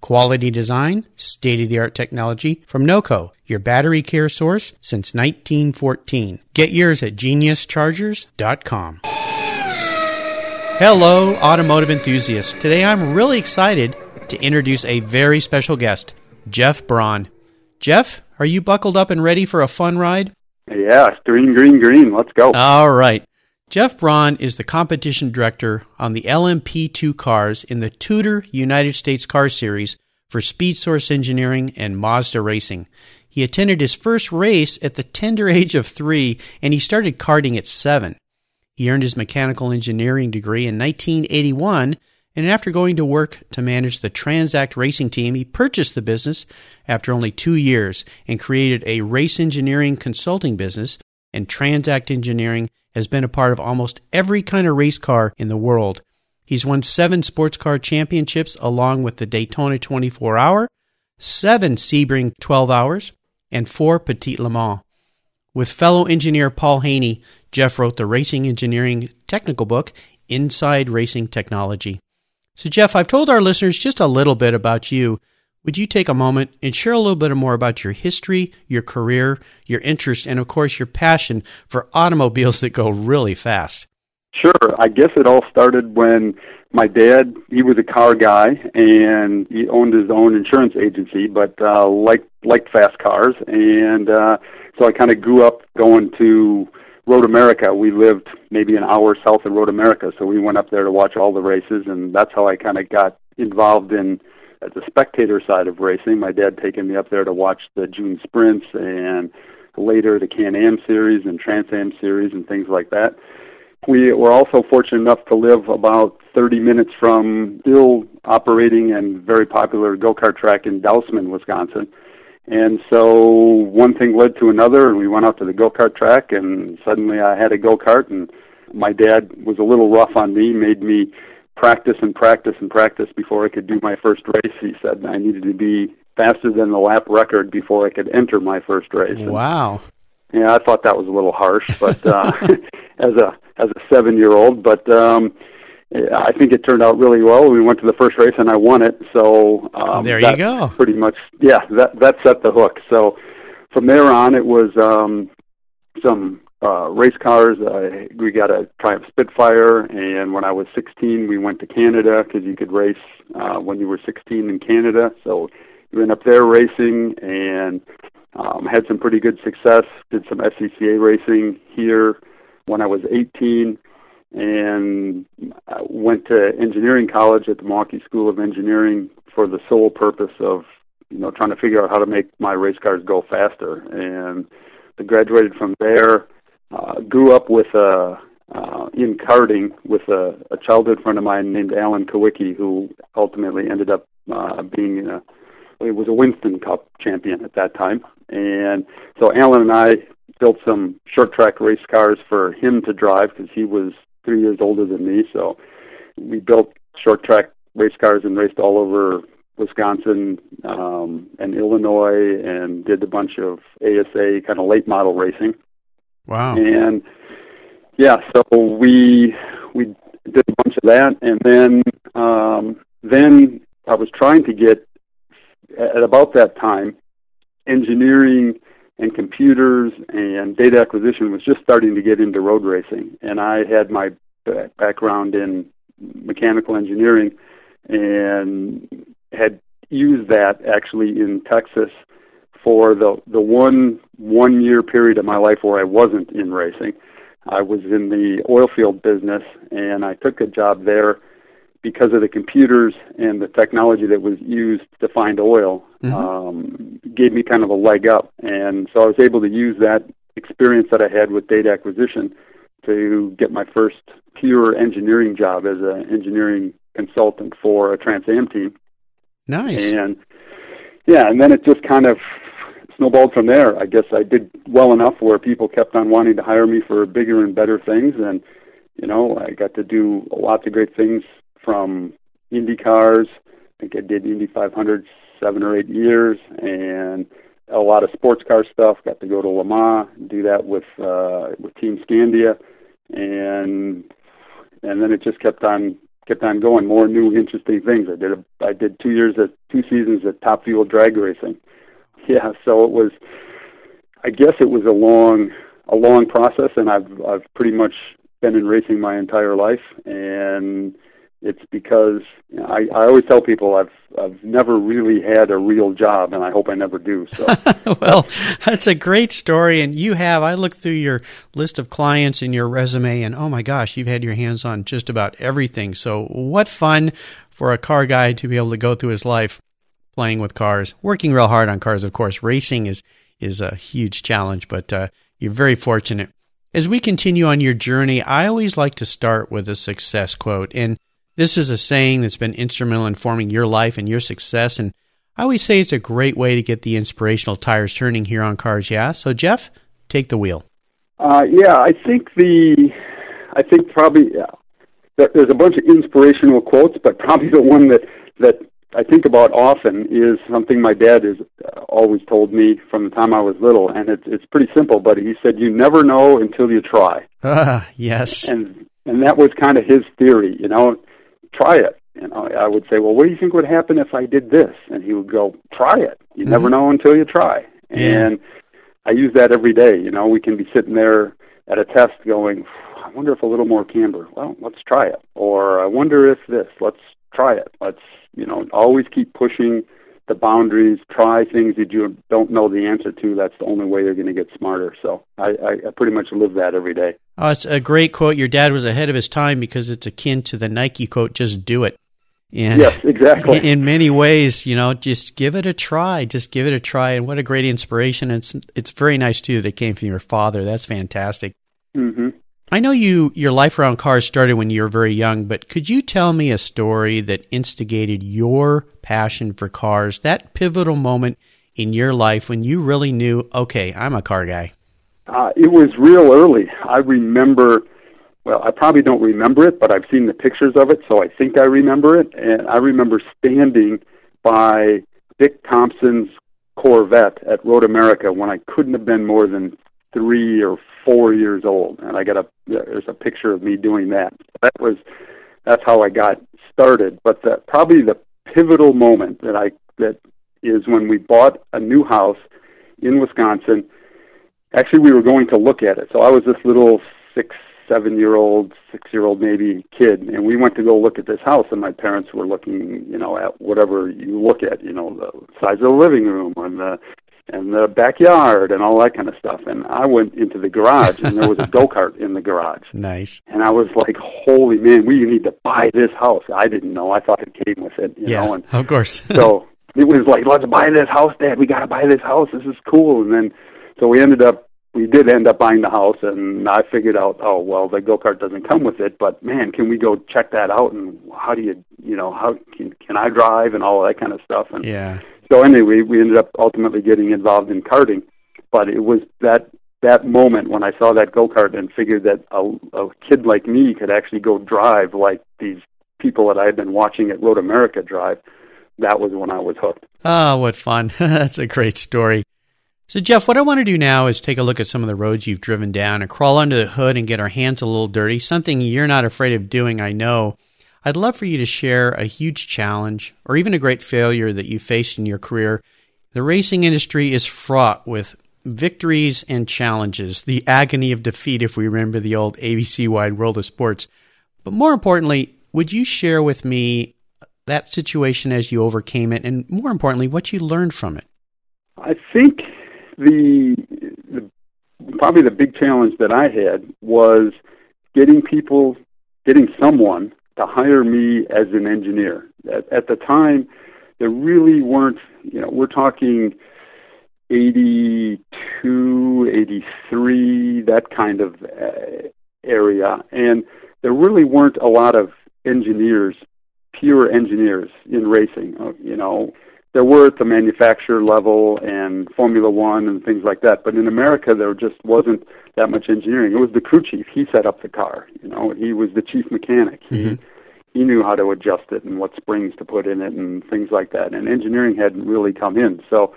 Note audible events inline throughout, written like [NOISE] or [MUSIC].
Quality design, state of the art technology from NOCO, your battery care source since 1914. Get yours at geniuschargers.com. Hello, automotive enthusiasts. Today I'm really excited to introduce a very special guest, Jeff Braun. Jeff, are you buckled up and ready for a fun ride? Yeah, green, green, green. Let's go. All right. Jeff Braun is the competition director on the LMP2 cars in the Tudor United States Car Series for Speed Source Engineering and Mazda Racing. He attended his first race at the tender age of three, and he started karting at seven. He earned his mechanical engineering degree in 1981, and after going to work to manage the Transact racing team, he purchased the business after only two years and created a race engineering consulting business. And Transact Engineering has been a part of almost every kind of race car in the world. He's won seven sports car championships along with the Daytona 24 Hour, seven Sebring 12 Hours, and four Petit Le Mans. With fellow engineer Paul Haney, Jeff wrote the racing engineering technical book, Inside Racing Technology. So, Jeff, I've told our listeners just a little bit about you. Would you take a moment and share a little bit more about your history, your career, your interest, and of course your passion for automobiles that go really fast? Sure. I guess it all started when my dad, he was a car guy and he owned his own insurance agency, but uh liked liked fast cars and uh so I kind of grew up going to Road America. We lived maybe an hour south of Road America, so we went up there to watch all the races and that's how I kind of got involved in the spectator side of racing. My dad taking me up there to watch the June sprints and later the Can-Am series and Trans Am series and things like that. We were also fortunate enough to live about 30 minutes from still operating and very popular go-kart track in Dousman, Wisconsin. And so one thing led to another, and we went out to the go-kart track, and suddenly I had a go-kart, and my dad was a little rough on me, made me practice and practice and practice before I could do my first race. He said I needed to be faster than the lap record before I could enter my first race. Wow. Yeah, I thought that was a little harsh, but uh, [LAUGHS] as a as a seven year old, but um, I think it turned out really well. We went to the first race and I won it. So um, there you go. Pretty much, yeah. That that set the hook. So from there on, it was um, some uh, race cars. Uh, we got a Triumph Spitfire, and when I was 16, we went to Canada because you could race uh, when you were 16 in Canada. So we went up there racing and um, had some pretty good success. Did some SCCA racing here when I was 18, and I went to engineering college at the Milwaukee School of Engineering for the sole purpose of you know trying to figure out how to make my race cars go faster. And I graduated from there uh, grew up with a uh, in karting with a, a childhood friend of mine named Alan Kulwicki, who ultimately ended up uh, being a it was a Winston Cup champion at that time. And so Alan and I built some short track race cars for him to drive because he was three years older than me. So we built short track race cars and raced all over Wisconsin um, and Illinois and did a bunch of ASA kind of late model racing. Wow. And yeah, so we we did a bunch of that, and then um, then I was trying to get at about that time engineering and computers and data acquisition was just starting to get into road racing, and I had my background in mechanical engineering and had used that actually in Texas for the the one one year period of my life where I wasn't in racing. I was in the oil field business and I took a job there because of the computers and the technology that was used to find oil mm-hmm. um, gave me kind of a leg up and so I was able to use that experience that I had with data acquisition to get my first pure engineering job as an engineering consultant for a Trans Am team. Nice. And yeah, and then it just kind of snowballed from there. I guess I did well enough where people kept on wanting to hire me for bigger and better things, and you know I got to do lots of great things from Indy cars. I think I did Indy 500 seven or eight years, and a lot of sports car stuff. Got to go to Le Mans, do that with uh, with Team Scandia, and and then it just kept on kept on going. More new interesting things. I did a, I did two years at two seasons at Top Fuel drag racing, [LAUGHS] yeah, so it was. I guess it was a long, a long process, and I've I've pretty much been in racing my entire life, and it's because you know, I I always tell people I've I've never really had a real job, and I hope I never do. So, [LAUGHS] well, that's a great story, and you have. I looked through your list of clients and your resume, and oh my gosh, you've had your hands on just about everything. So, what fun for a car guy to be able to go through his life playing with cars, working real hard on cars. Of course, racing is is a huge challenge, but uh, you're very fortunate. As we continue on your journey, I always like to start with a success quote, and this is a saying that's been instrumental in forming your life and your success. And I always say it's a great way to get the inspirational tires turning here on Cars Yeah. So, Jeff, take the wheel. Uh, yeah, I think the, I think probably yeah, there's a bunch of inspirational quotes, but probably the one that that I think about often is something my dad has always told me from the time I was little, and it's it's pretty simple. But he said, "You never know until you try." Ah, yes. And and that was kind of his theory. You know, try it. You know, I would say, "Well, what do you think would happen if I did this?" And he would go, "Try it. You mm-hmm. never know until you try." Yeah. And I use that every day. You know, we can be sitting there at a test going, "I wonder if a little more camber." Well, let's try it. Or I wonder if this. Let's try it. Let's you know always keep pushing the boundaries. Try things that you don't know the answer to. That's the only way you're going to get smarter. So I, I, I pretty much live that every day. Oh, it's a great quote. Your dad was ahead of his time because it's akin to the Nike quote, "Just do it." And yes, exactly. [LAUGHS] In many ways, you know, just give it a try. Just give it a try. And what a great inspiration! It's it's very nice too that it came from your father. That's fantastic. Mm-hmm. I know you your life around cars started when you were very young, but could you tell me a story that instigated your passion for cars? That pivotal moment in your life when you really knew, okay, I'm a car guy. Uh, it was real early. I remember. Well, I probably don't remember it, but I've seen the pictures of it, so I think I remember it. And I remember standing by Dick Thompson's Corvette at Road America when I couldn't have been more than three or four years old, and I got a there's a picture of me doing that. That was that's how I got started. But the, probably the pivotal moment that I that is when we bought a new house in Wisconsin. Actually, we were going to look at it. So I was this little six, seven year old, six year old maybe kid, and we went to go look at this house. And my parents were looking, you know, at whatever you look at, you know, the size of the living room and the and the backyard and all that kind of stuff. And I went into the garage and there was a [LAUGHS] go kart in the garage. Nice. And I was like, "Holy man, we need to buy this house." I didn't know. I thought it came with it. You yeah, know? And of course. [LAUGHS] so it was like, "Let's buy this house, Dad. We got to buy this house. This is cool." And then so we ended up. We did end up buying the house, and I figured out, oh well, the go kart doesn't come with it, but man, can we go check that out? And how do you, you know, how can can I drive and all that kind of stuff? And yeah so anyway, we ended up ultimately getting involved in karting, but it was that that moment when I saw that go kart and figured that a, a kid like me could actually go drive like these people that I had been watching at Road America drive. That was when I was hooked. Ah, oh, what fun! [LAUGHS] That's a great story. So, Jeff, what I want to do now is take a look at some of the roads you've driven down and crawl under the hood and get our hands a little dirty, something you're not afraid of doing, I know. I'd love for you to share a huge challenge or even a great failure that you faced in your career. The racing industry is fraught with victories and challenges, the agony of defeat, if we remember the old ABC wide world of sports. But more importantly, would you share with me that situation as you overcame it, and more importantly, what you learned from it? I think the, the probably the big challenge that I had was getting people, getting someone to hire me as an engineer. At, at the time, there really weren't. You know, we're talking 82, 83, that kind of uh, area, and there really weren't a lot of engineers, pure engineers in racing. Uh, you know, there were at the manufacturer level and Formula One and things like that. But in America, there just wasn't that much engineering. It was the crew chief. He set up the car. You know, he was the chief mechanic. Mm-hmm. He he knew how to adjust it and what springs to put in it and things like that. And engineering hadn't really come in. So,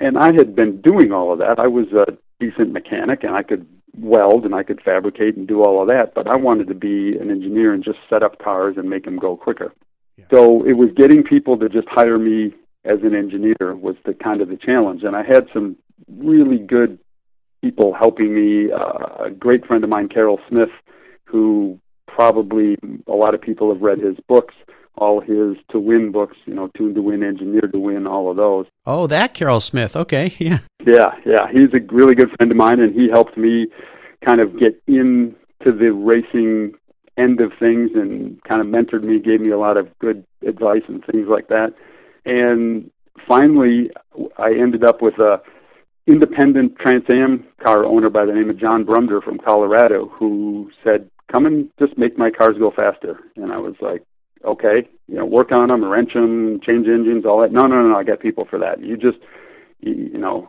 and I had been doing all of that. I was a decent mechanic and I could weld and I could fabricate and do all of that. But I wanted to be an engineer and just set up cars and make them go quicker. So it was getting people to just hire me as an engineer was the kind of the challenge, and I had some really good people helping me. Uh, a great friend of mine, Carroll Smith, who probably a lot of people have read his books, all his to win books, you know, Tune to Win, Engineer to Win, all of those. Oh, that Carroll Smith. Okay, [LAUGHS] yeah. Yeah, yeah. He's a really good friend of mine, and he helped me kind of get into the racing end of things and kind of mentored me, gave me a lot of good advice and things like that. And finally, I ended up with a independent Trans Am car owner by the name of John Brumder from Colorado, who said, "Come and just make my cars go faster." And I was like, "Okay, you know, work on them, wrench them, change engines, all that." No, no, no, no I got people for that. You just, you, know,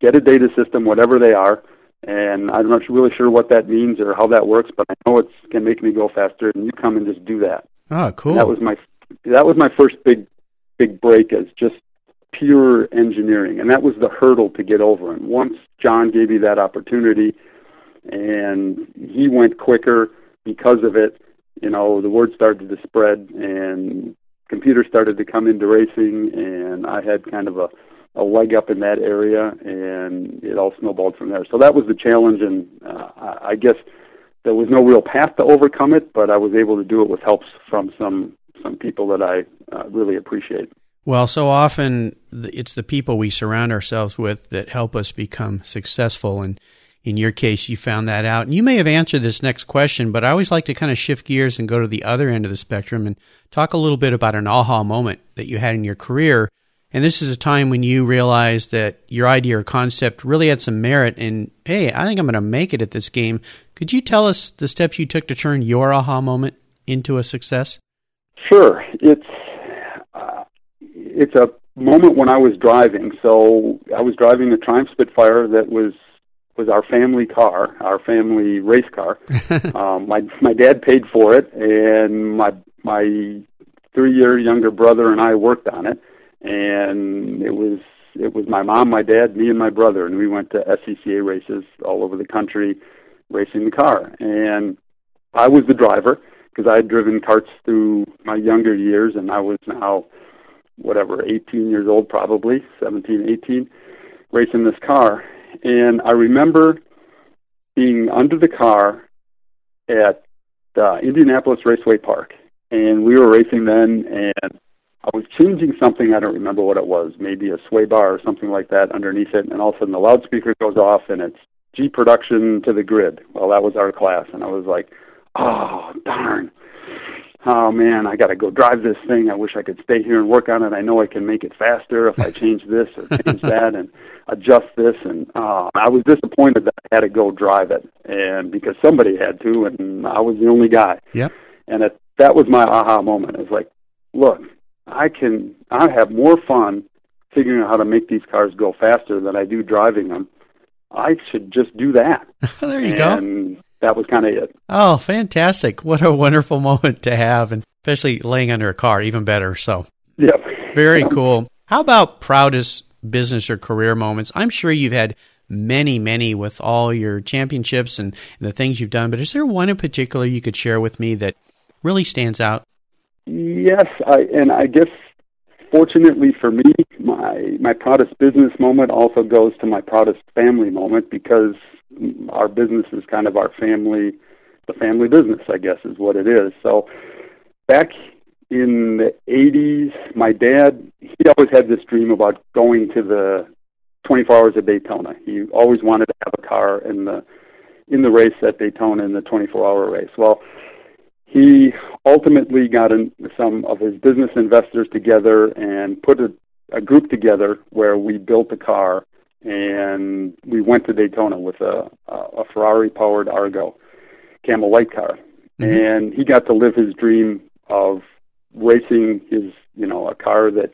get a data system, whatever they are and I'm not really sure what that means or how that works, but I know it can make me go faster. And you come and just do that. Oh, cool. And that was my that was my first big big break as just pure engineering, and that was the hurdle to get over. And once John gave me that opportunity, and he went quicker because of it, you know, the word started to spread, and computers started to come into racing, and I had kind of a a leg up in that area, and it all snowballed from there. So that was the challenge, and uh, I guess there was no real path to overcome it, but I was able to do it with helps from some some people that I uh, really appreciate. Well, so often it's the people we surround ourselves with that help us become successful. And in your case, you found that out. And you may have answered this next question, but I always like to kind of shift gears and go to the other end of the spectrum and talk a little bit about an aha moment that you had in your career and this is a time when you realized that your idea or concept really had some merit and, hey, I think I'm going to make it at this game. Could you tell us the steps you took to turn your aha moment into a success? Sure. It's, it's a moment when I was driving. So I was driving a Triumph Spitfire that was was our family car, our family race car. [LAUGHS] um, my my dad paid for it, and my my three year younger brother and I worked on it and it was it was my mom, my dad, me, and my brother, and we went to SCCA races all over the country, racing the car. And I was the driver because I had driven carts through my younger years, and I was now whatever 18 years old, probably 17, 18, racing this car. And I remember being under the car at uh, Indianapolis Raceway Park, and we were racing then, and I was changing something, I don't remember what it was, maybe a sway bar or something like that underneath it, and all of a sudden the loudspeaker goes off and it's G production to the grid. Well, that was our class, and I was like, oh, darn. Oh man, I got to go drive this thing. I wish I could stay here and work on it. I know I can make it faster if I [LAUGHS] change this or change that and adjust this. And uh, I was disappointed that I had to go drive it, and because somebody had to, and I was the only guy. Yep. And it, that was my aha moment. It's like, look, I can I have more fun figuring out how to make these cars go faster than I do driving them. I should just do that. [LAUGHS] there you and go. That was kind of it. Oh, fantastic. What a wonderful [LAUGHS] moment to have and especially laying under a car, even better. So Yep. Very cool. How about proudest business or career moments. I'm sure you've had many, many with all your championships and, and the things you've done, but is there one in particular you could share with me that really stands out? Yes, I, and I guess fortunately for me, my my proudest business moment also goes to my proudest family moment because our business is kind of our family, the family business, I guess, is what it is. So back in the 80s, my dad, he always had this dream about going to the 24 Hours of Daytona. He always wanted to have a car in the in the race at Daytona in the 24 hour race. Well, he ultimately got some of his business investors together and put a, a group together where we built a car and we went to Daytona with a, a Ferrari powered Argo Camel Lights car. Mm-hmm. And he got to live his dream of racing his, you know, a car that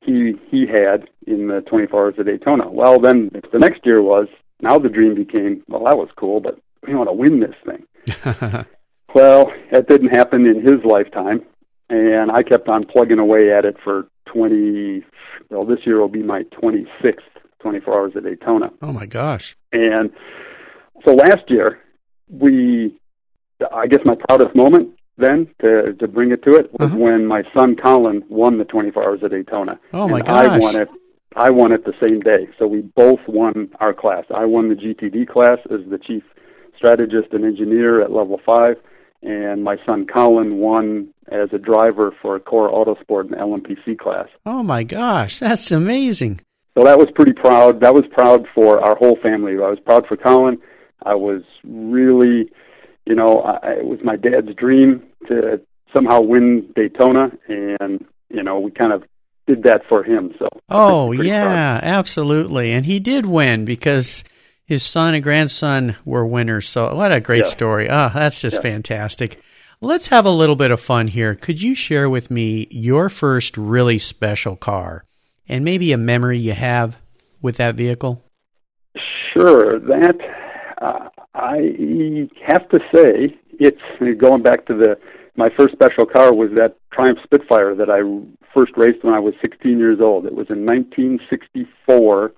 he he had in the 24 hours of Daytona. Well, then the next year was now the dream became, well, that was cool, but we want to win this thing. [LAUGHS] Well, that didn't happen in his lifetime, and I kept on plugging away at it for 20. Well, this year will be my 26th 24 hours at Daytona. Oh my gosh! And so last year, we, I guess my proudest moment then to to bring it to it was uh-huh. when my son Colin won the 24 hours at Daytona. Oh my gosh! I won it. I won it the same day. So we both won our class. I won the GTD class as the chief strategist and engineer at level five and my son Colin won as a driver for a Core Autosport in LMPC class. Oh my gosh, that's amazing! So that was pretty proud. That was proud for our whole family. I was proud for Colin. I was really, you know, I, it was my dad's dream to somehow win Daytona, and you know, we kind of did that for him. So oh yeah, proud. absolutely, and he did win because his son and grandson were winners. So what a great yeah. story. Ah, oh, that's just yeah. fantastic. Let's have a little bit of fun here. Could you share with me your first really special car and maybe a memory you have with that vehicle? Sure. That uh, I have to say it's going back to the my first special car was that Triumph Spitfire that I first raced when I was 16 years old. It was in 1964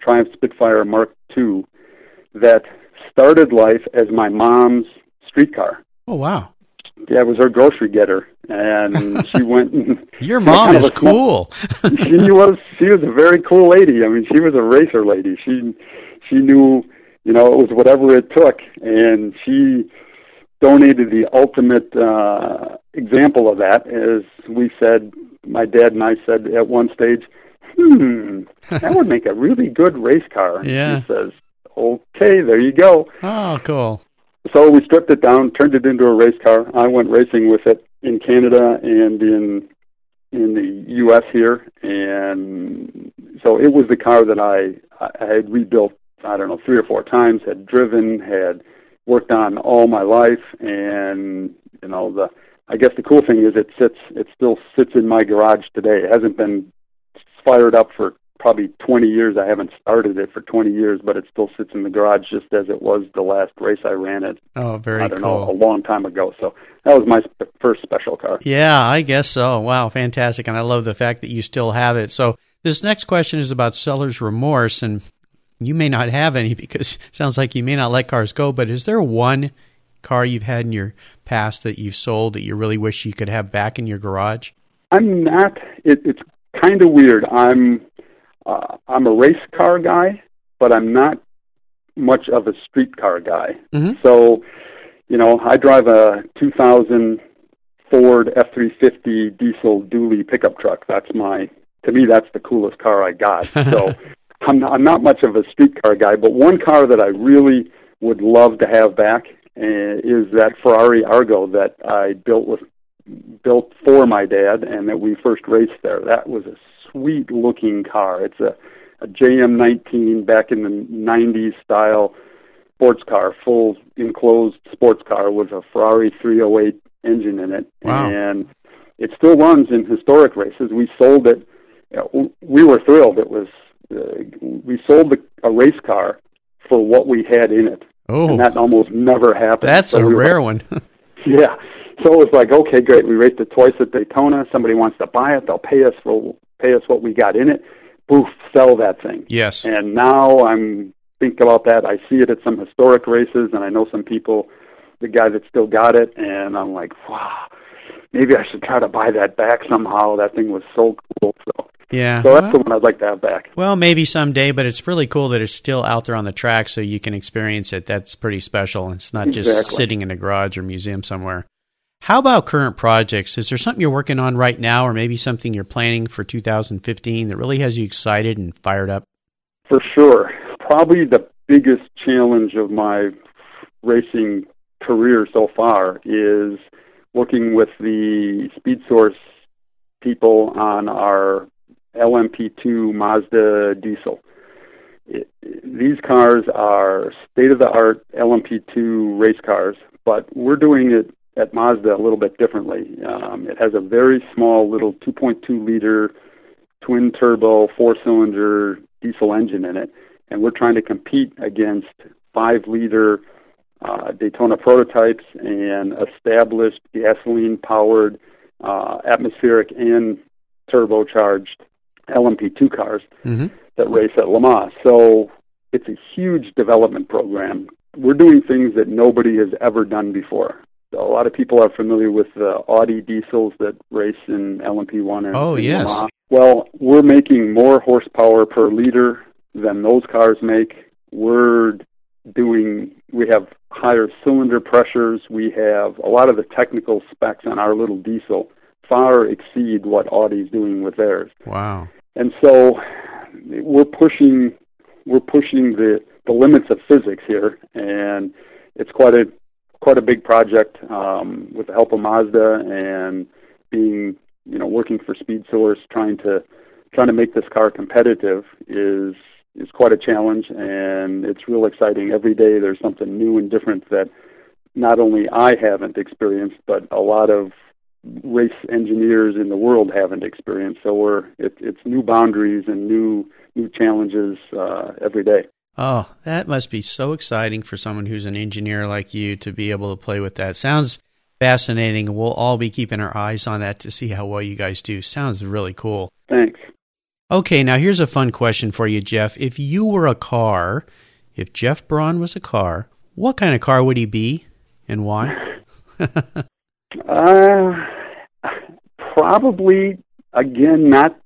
Triumph Spitfire Mark II that started life as my mom's streetcar. Oh wow! Yeah, it was her grocery getter, and [LAUGHS] she went. Your mom is cool. [LAUGHS] she was she was a very cool lady. I mean, she was a racer lady. She she knew you know it was whatever it took, and she donated the ultimate uh, example of that. As we said, my dad and I said at one stage, "Hmm, that would [LAUGHS] make a really good race car." Yeah. He says, okay, there you go. Oh, cool. So we stripped it down, turned it into a race car. I went racing with it in Canada and in in the U.S. here, and so it was the car that I I had rebuilt. I don't know three or four times, had driven, had worked on all my life, and you know the. I guess the cool thing is it sits. It still sits in my garage today. It hasn't been fired up for probably 20 years. I haven't started it for 20 years, but it still sits in the garage just as it was the last race I ran it. Oh, very I don't cool. know, a long time ago. So that was my sp- first special car. Yeah, I guess so. Wow, fantastic. And I love the fact that you still have it. So this next question is about seller's remorse and you may not have any [LAUGHS] because it sounds like you may not let cars go, but is there one car you've had in your past that you've sold that you really wish you could have back in your garage? I'm not. It, it's kind of weird. I'm uh, I'm a race car guy, but I'm not much of a street car guy. Mm-hmm. So, you know, I drive a 2000 Ford F350 diesel dually pickup truck. That's my to me that's the coolest car I got. [LAUGHS] So, I'm not, I'm not much of a street car guy, but one car that I really would love to have back uh, is that Ferrari Argo that I built with built for my dad and that we first raced there. That was a sweet looking car. It's a, a JM19 back in the 90s style sports car, full enclosed sports car with a Ferrari 308 engine in it. Wow. And it still runs in historic races. We sold it. We were thrilled. It was uh, we sold the, a race car for what we had in it. Oh, and that almost never happens. That's so a we rare one. [LAUGHS] yeah. So it was like, okay, great. We raced it twice at Daytona. Somebody wants to buy it. They'll pay us for pay us what we got in it. boof, sell that thing. Yes. And now I'm think about that. I see it at some historic races, and I know some people, the guy that still got it, and I'm like, wow, maybe I should try to buy that back somehow. That thing was so cool. So yeah. So that's well, the one I'd like to have back. Well, maybe someday, but it's really cool that it's still out there on the track so you can experience it. That's pretty special. It's not just sitting in a garage or museum somewhere. How about current projects? Is there something you're working on right now, or maybe something you're planning for 2015 that really has you excited and fired up? For sure. Probably the biggest challenge of my racing career so far is working with the Speed Source people on our LMP2 Mazda diesel. It, these cars are state of the art LMP2 race cars, but we're doing it at Mazda a little bit differently. Um, it has a very small little 2.2 liter twin turbo four cylinder diesel engine in it, and we're trying to compete against five liter uh, Daytona prototypes and established gasoline powered uh, atmospheric and turbocharged LMP2 cars mm-hmm. that race at Le Mans. So it's a huge development program. We're doing things that nobody has ever done before. A lot of people are familiar with the Audi diesels that race in LMP1 and oh yes. Well, we're making more horsepower per liter than those cars make. We're doing we have higher cylinder pressures. We have a lot of the technical specs on our little diesel far exceed what Audi's doing with theirs. Wow. And so we're pushing we're pushing the the limits of physics here and it's quite a quite a big project um, with the help of Mazda and being you know working for Speed Source trying to trying to make this car competitive is is quite a challenge and it's real exciting. Every day there's something new and different that not only I haven't experienced but a lot of race engineers in the world haven't experienced. So we're it, it's new boundaries and new new challenges uh, every day Oh, that must be so exciting for someone who's an engineer like you to be able to play with that. Sounds fascinating. We'll all be keeping our eyes on that to see how well you guys do. Sounds really cool. Thanks. Okay, now here's a fun question for you, Jeff. If you were a car, if Jeff Braun was a car, what kind of car would he be and why? [LAUGHS] uh, probably, again, not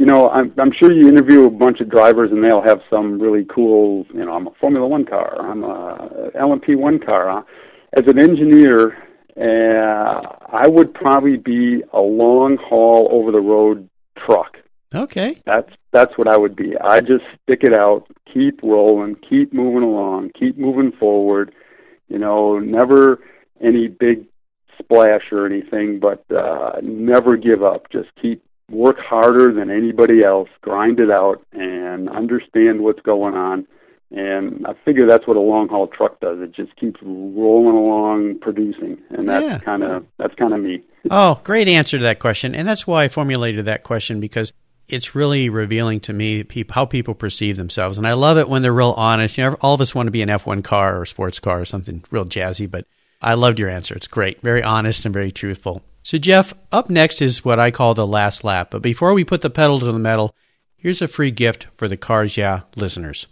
you know, I'm, I'm sure you interview a bunch of drivers and they'll have some really cool, you know, I'm a Formula One car, I'm a LMP1 car. As an engineer, uh, I would probably be a long haul over the road truck. Okay. That's that's what I would be. I just stick it out, keep rolling, keep moving along, keep moving forward. You know, never any big splash or anything, but uh, never give up. Just keep work harder than anybody else, grind it out, and understand what's going on. And I figure that's what a long haul truck does. It just keeps rolling along, producing, and that's kind of that's kind of me. [LAUGHS] Oh, great answer to that question. And that's why I formulated that question because it's really revealing to me how people perceive themselves. And I love it when they're real honest. You know, all of us want to be an F1 car or a sports car or something real jazzy, but I loved your answer. It's great. Very honest and very truthful. So, Jeff, up next is what I call the last lap. But before we put the pedal to the metal, here's a free gift for the Cars Yeah listeners.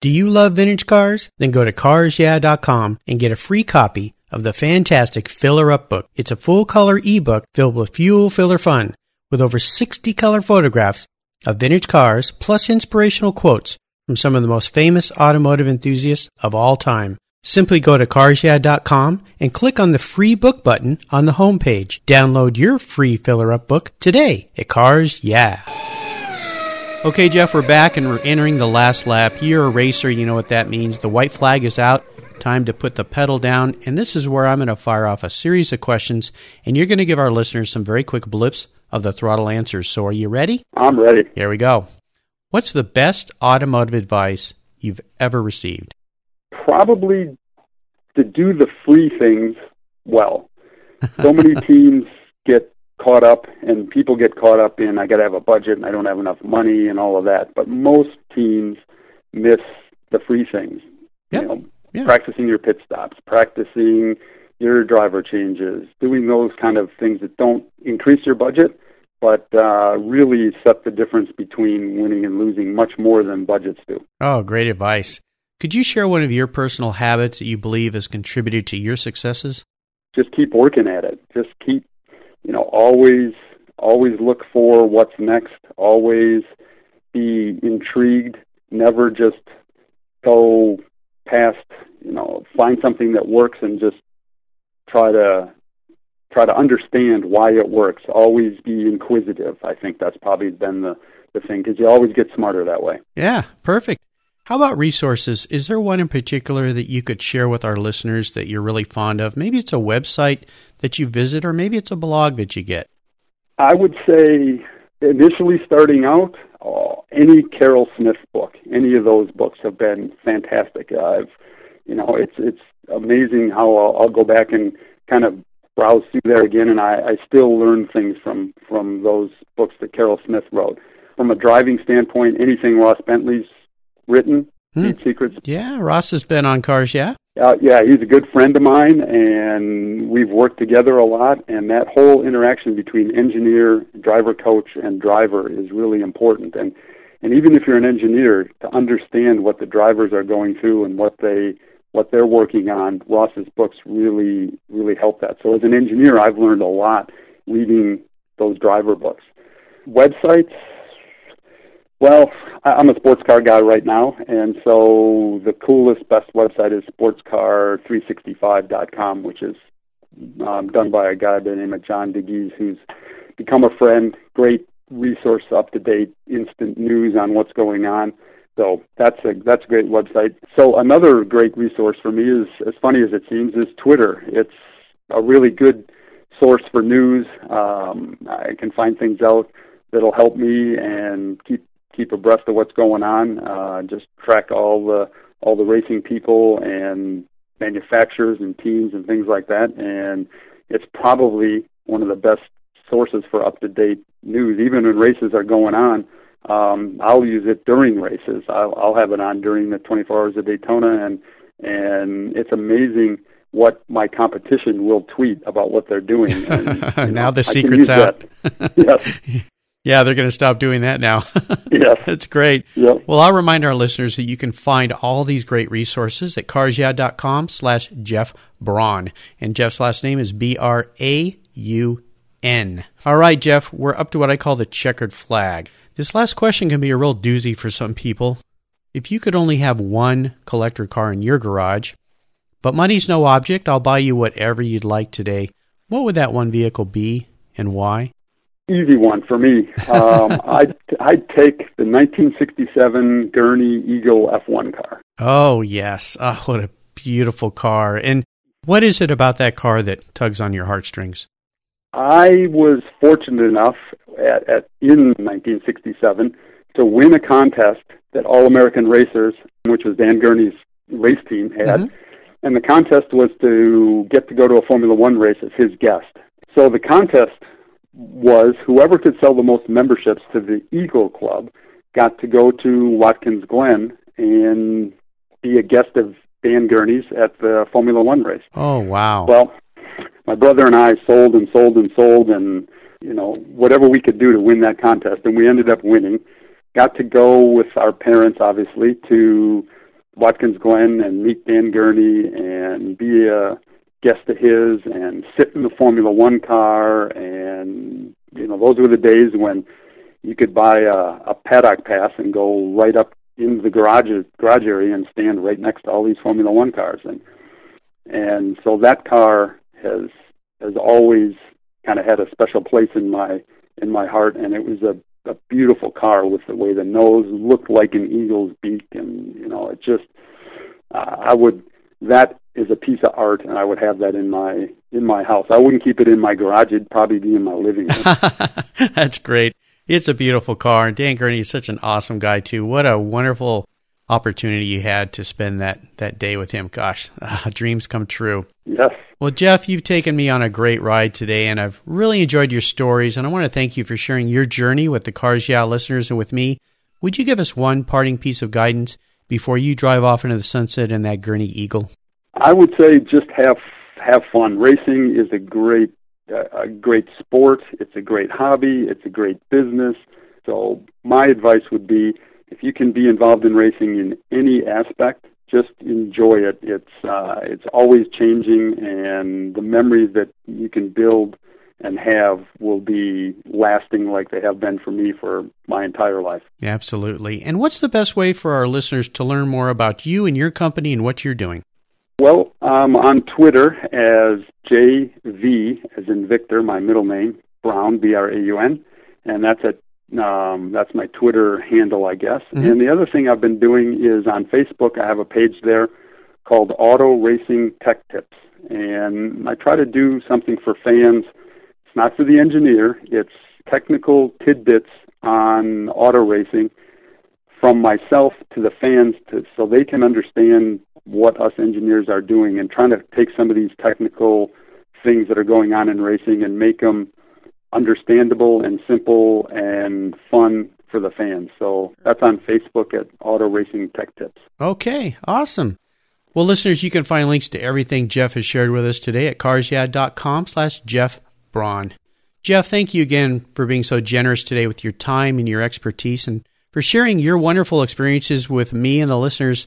Do you love vintage cars? Then go to carsyeah.com and get a free copy of the fantastic Filler Up book. It's a full color ebook filled with fuel filler fun with over 60 color photographs of vintage cars plus inspirational quotes from some of the most famous automotive enthusiasts of all time. Simply go to carsyeah.com and click on the free book button on the homepage. Download your free Filler Up book today at Cars Yeah. Okay, Jeff, we're back and we're entering the last lap. You're a racer, you know what that means. The white flag is out. Time to put the pedal down. And this is where I'm going to fire off a series of questions, and you're going to give our listeners some very quick blips of the throttle answers. So, are you ready? I'm ready. Here we go. What's the best automotive advice you've ever received? Probably to do the free things well. So many [LAUGHS] teams get caught up and people get caught up in I got to have a budget and I don't have enough money and all of that. But most teams miss the free things. Yep. You know, Yeah. practicing your pit stops, practicing your driver changes, doing those kind of things that don't increase your budget but uh, really set the difference between winning and losing much more than budgets do. Oh, great advice. Could you share one of your personal habits that you believe has contributed to your successes? Just keep working at it. Just keep, you know, always, always look for what's next. Always be intrigued. Never just go past, you know, find something that works and just try to try to understand why it works. Always be inquisitive. I think that's probably been the the thing because you always get smarter that way. Yeah, perfect. How about resources? Is there one in particular that you could share with our listeners that you're really fond of? Maybe it's a website that you visit, or maybe it's a blog that you get. I would say initially starting out, uh, any Carroll Smith book, any of those books have been fantastic. I've, you know, it's it's amazing how I'll, I'll go back and kind of browse through there again, and I, I still learn things from from those books that Carroll Smith wrote. From a driving standpoint, anything Ross Bentley's written, hmm. Speed Secrets. Yeah, Ross has been on cars. Yeah. Uh, yeah, he's a good friend of mine, and we've worked together a lot. And that whole interaction between engineer, driver, coach, and driver is really important. And and even if you're an engineer, to understand what the drivers are going through and what they what they're working on, Ross's books really really help that. So as an engineer, I've learned a lot reading those driver books. Websites, well, I'm a sports car guy right now, and so the coolest, best website is sportscar365.com, which is um, done by a guy by the name of John Dagys, who's become a friend. Great resource, up to date, instant news on what's going on. So that's a that's a great website. So another great resource for me is, as funny as it seems, is Twitter. It's a really good source for news. Um, I can find things out that'll help me and keep keep abreast of what's going on. Uh, just track all the all the racing people and manufacturers and teams and things like that. And it's probably one of the best sources for up to date news, even when races are going on. Um, I'll use it during races. I'll, I'll have it on during the 24 hours of Daytona, and and it's amazing what my competition will tweet about what they're doing. And, [LAUGHS] now know, the secret's out. [LAUGHS] yes. [LAUGHS] Yeah, they're going to stop doing that now. [LAUGHS] yes. That's great. Yep. Well, I'll remind our listeners that you can find all these great resources at carsyeah.com slash Jeff Braun. And Jeff's last name is B-R-A-U-N. All right, Jeff, we're up to what I call the checkered flag. This last question can be a real doozy for some people. If you could only have one collector car in your garage, but money's no object, I'll buy you whatever you'd like today, what would that one vehicle be and why? Easy one for me. Um, [LAUGHS] I'd, I'd take the 1967 Gurney Eagle F1 car. Oh, yes. Oh, what a beautiful car. And what is it about that car that tugs on your heartstrings? I was fortunate enough at, at in 1967 to win a contest that All American Racers, which was Dan Gurney's race team, had. Mm-hmm. And the contest was to get to go to a Formula One race as his guest. So the contest was whoever could sell the most memberships to the Eagle Club got to go to Watkins Glen and be a guest of Dan Gurney's at the Formula One race. Oh wow! Well, my brother and I sold and sold and sold and you know whatever we could do to win that contest, and we ended up winning. Got to go with our parents, obviously, to Watkins Glen and meet Dan Gurney and be a guest of his and sit in the Formula One car, and you know those were the days when you could buy a, a paddock pass and go right up into the garage garage area and stand right next to all these Formula One cars, and and so that car has has always kind of had a special place in my in my heart, and it was a a beautiful car with the way the nose looked like an eagle's beak, and you know it just uh, I would that is a piece of art, and I would have that in my in my house. I wouldn't keep it in my garage; it'd probably be in my living room. [LAUGHS] That's great. It's a beautiful car, and Dan Gurney is such an awesome guy too. What a wonderful opportunity you had to spend that that day with him. Gosh, uh, [LAUGHS] dreams come true. Yes. Well, Jeff, you've taken me on a great ride today, and I've really enjoyed your stories. And I want to thank you for sharing your journey with the Cars Yeah listeners and with me. Would you give us one parting piece of guidance before you drive off into the sunset in that Gurney Eagle? I would say just have have fun. Racing is a great a, great sport. It's a great hobby. It's a great business. So my advice would be if you can be involved in racing in any aspect, just enjoy it. It's uh, it's always changing, and the memories that you can build and have will be lasting like they have been for me for my entire life. Absolutely. And what's the best way for our listeners to learn more about you and your company and what you're doing? Well, I'm on Twitter as JV, as in Victor, my middle name, Braun, B R A U N, and that's at um, that's my Twitter handle, I guess. Mm-hmm. And the other thing I've been doing is on Facebook. I have a page there called Auto Racing Tech Tips, and I try to do something for fans. It's not for the engineer. It's technical tidbits on auto racing from myself to the fans, to, so they can understand what us engineers are doing, and trying to take some of these technical things that are going on in racing and make them understandable and simple and fun for the fans. So that's on Facebook at Auto Racing Tech Tips. Okay, awesome. Well, listeners, you can find links to everything Jeff has shared with us today at carsyeah.com slash Jeff Braun. Jeff, thank you again for being so generous today with your time and your expertise and for sharing your wonderful experiences with me and the listeners.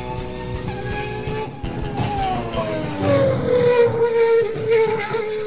Thank you.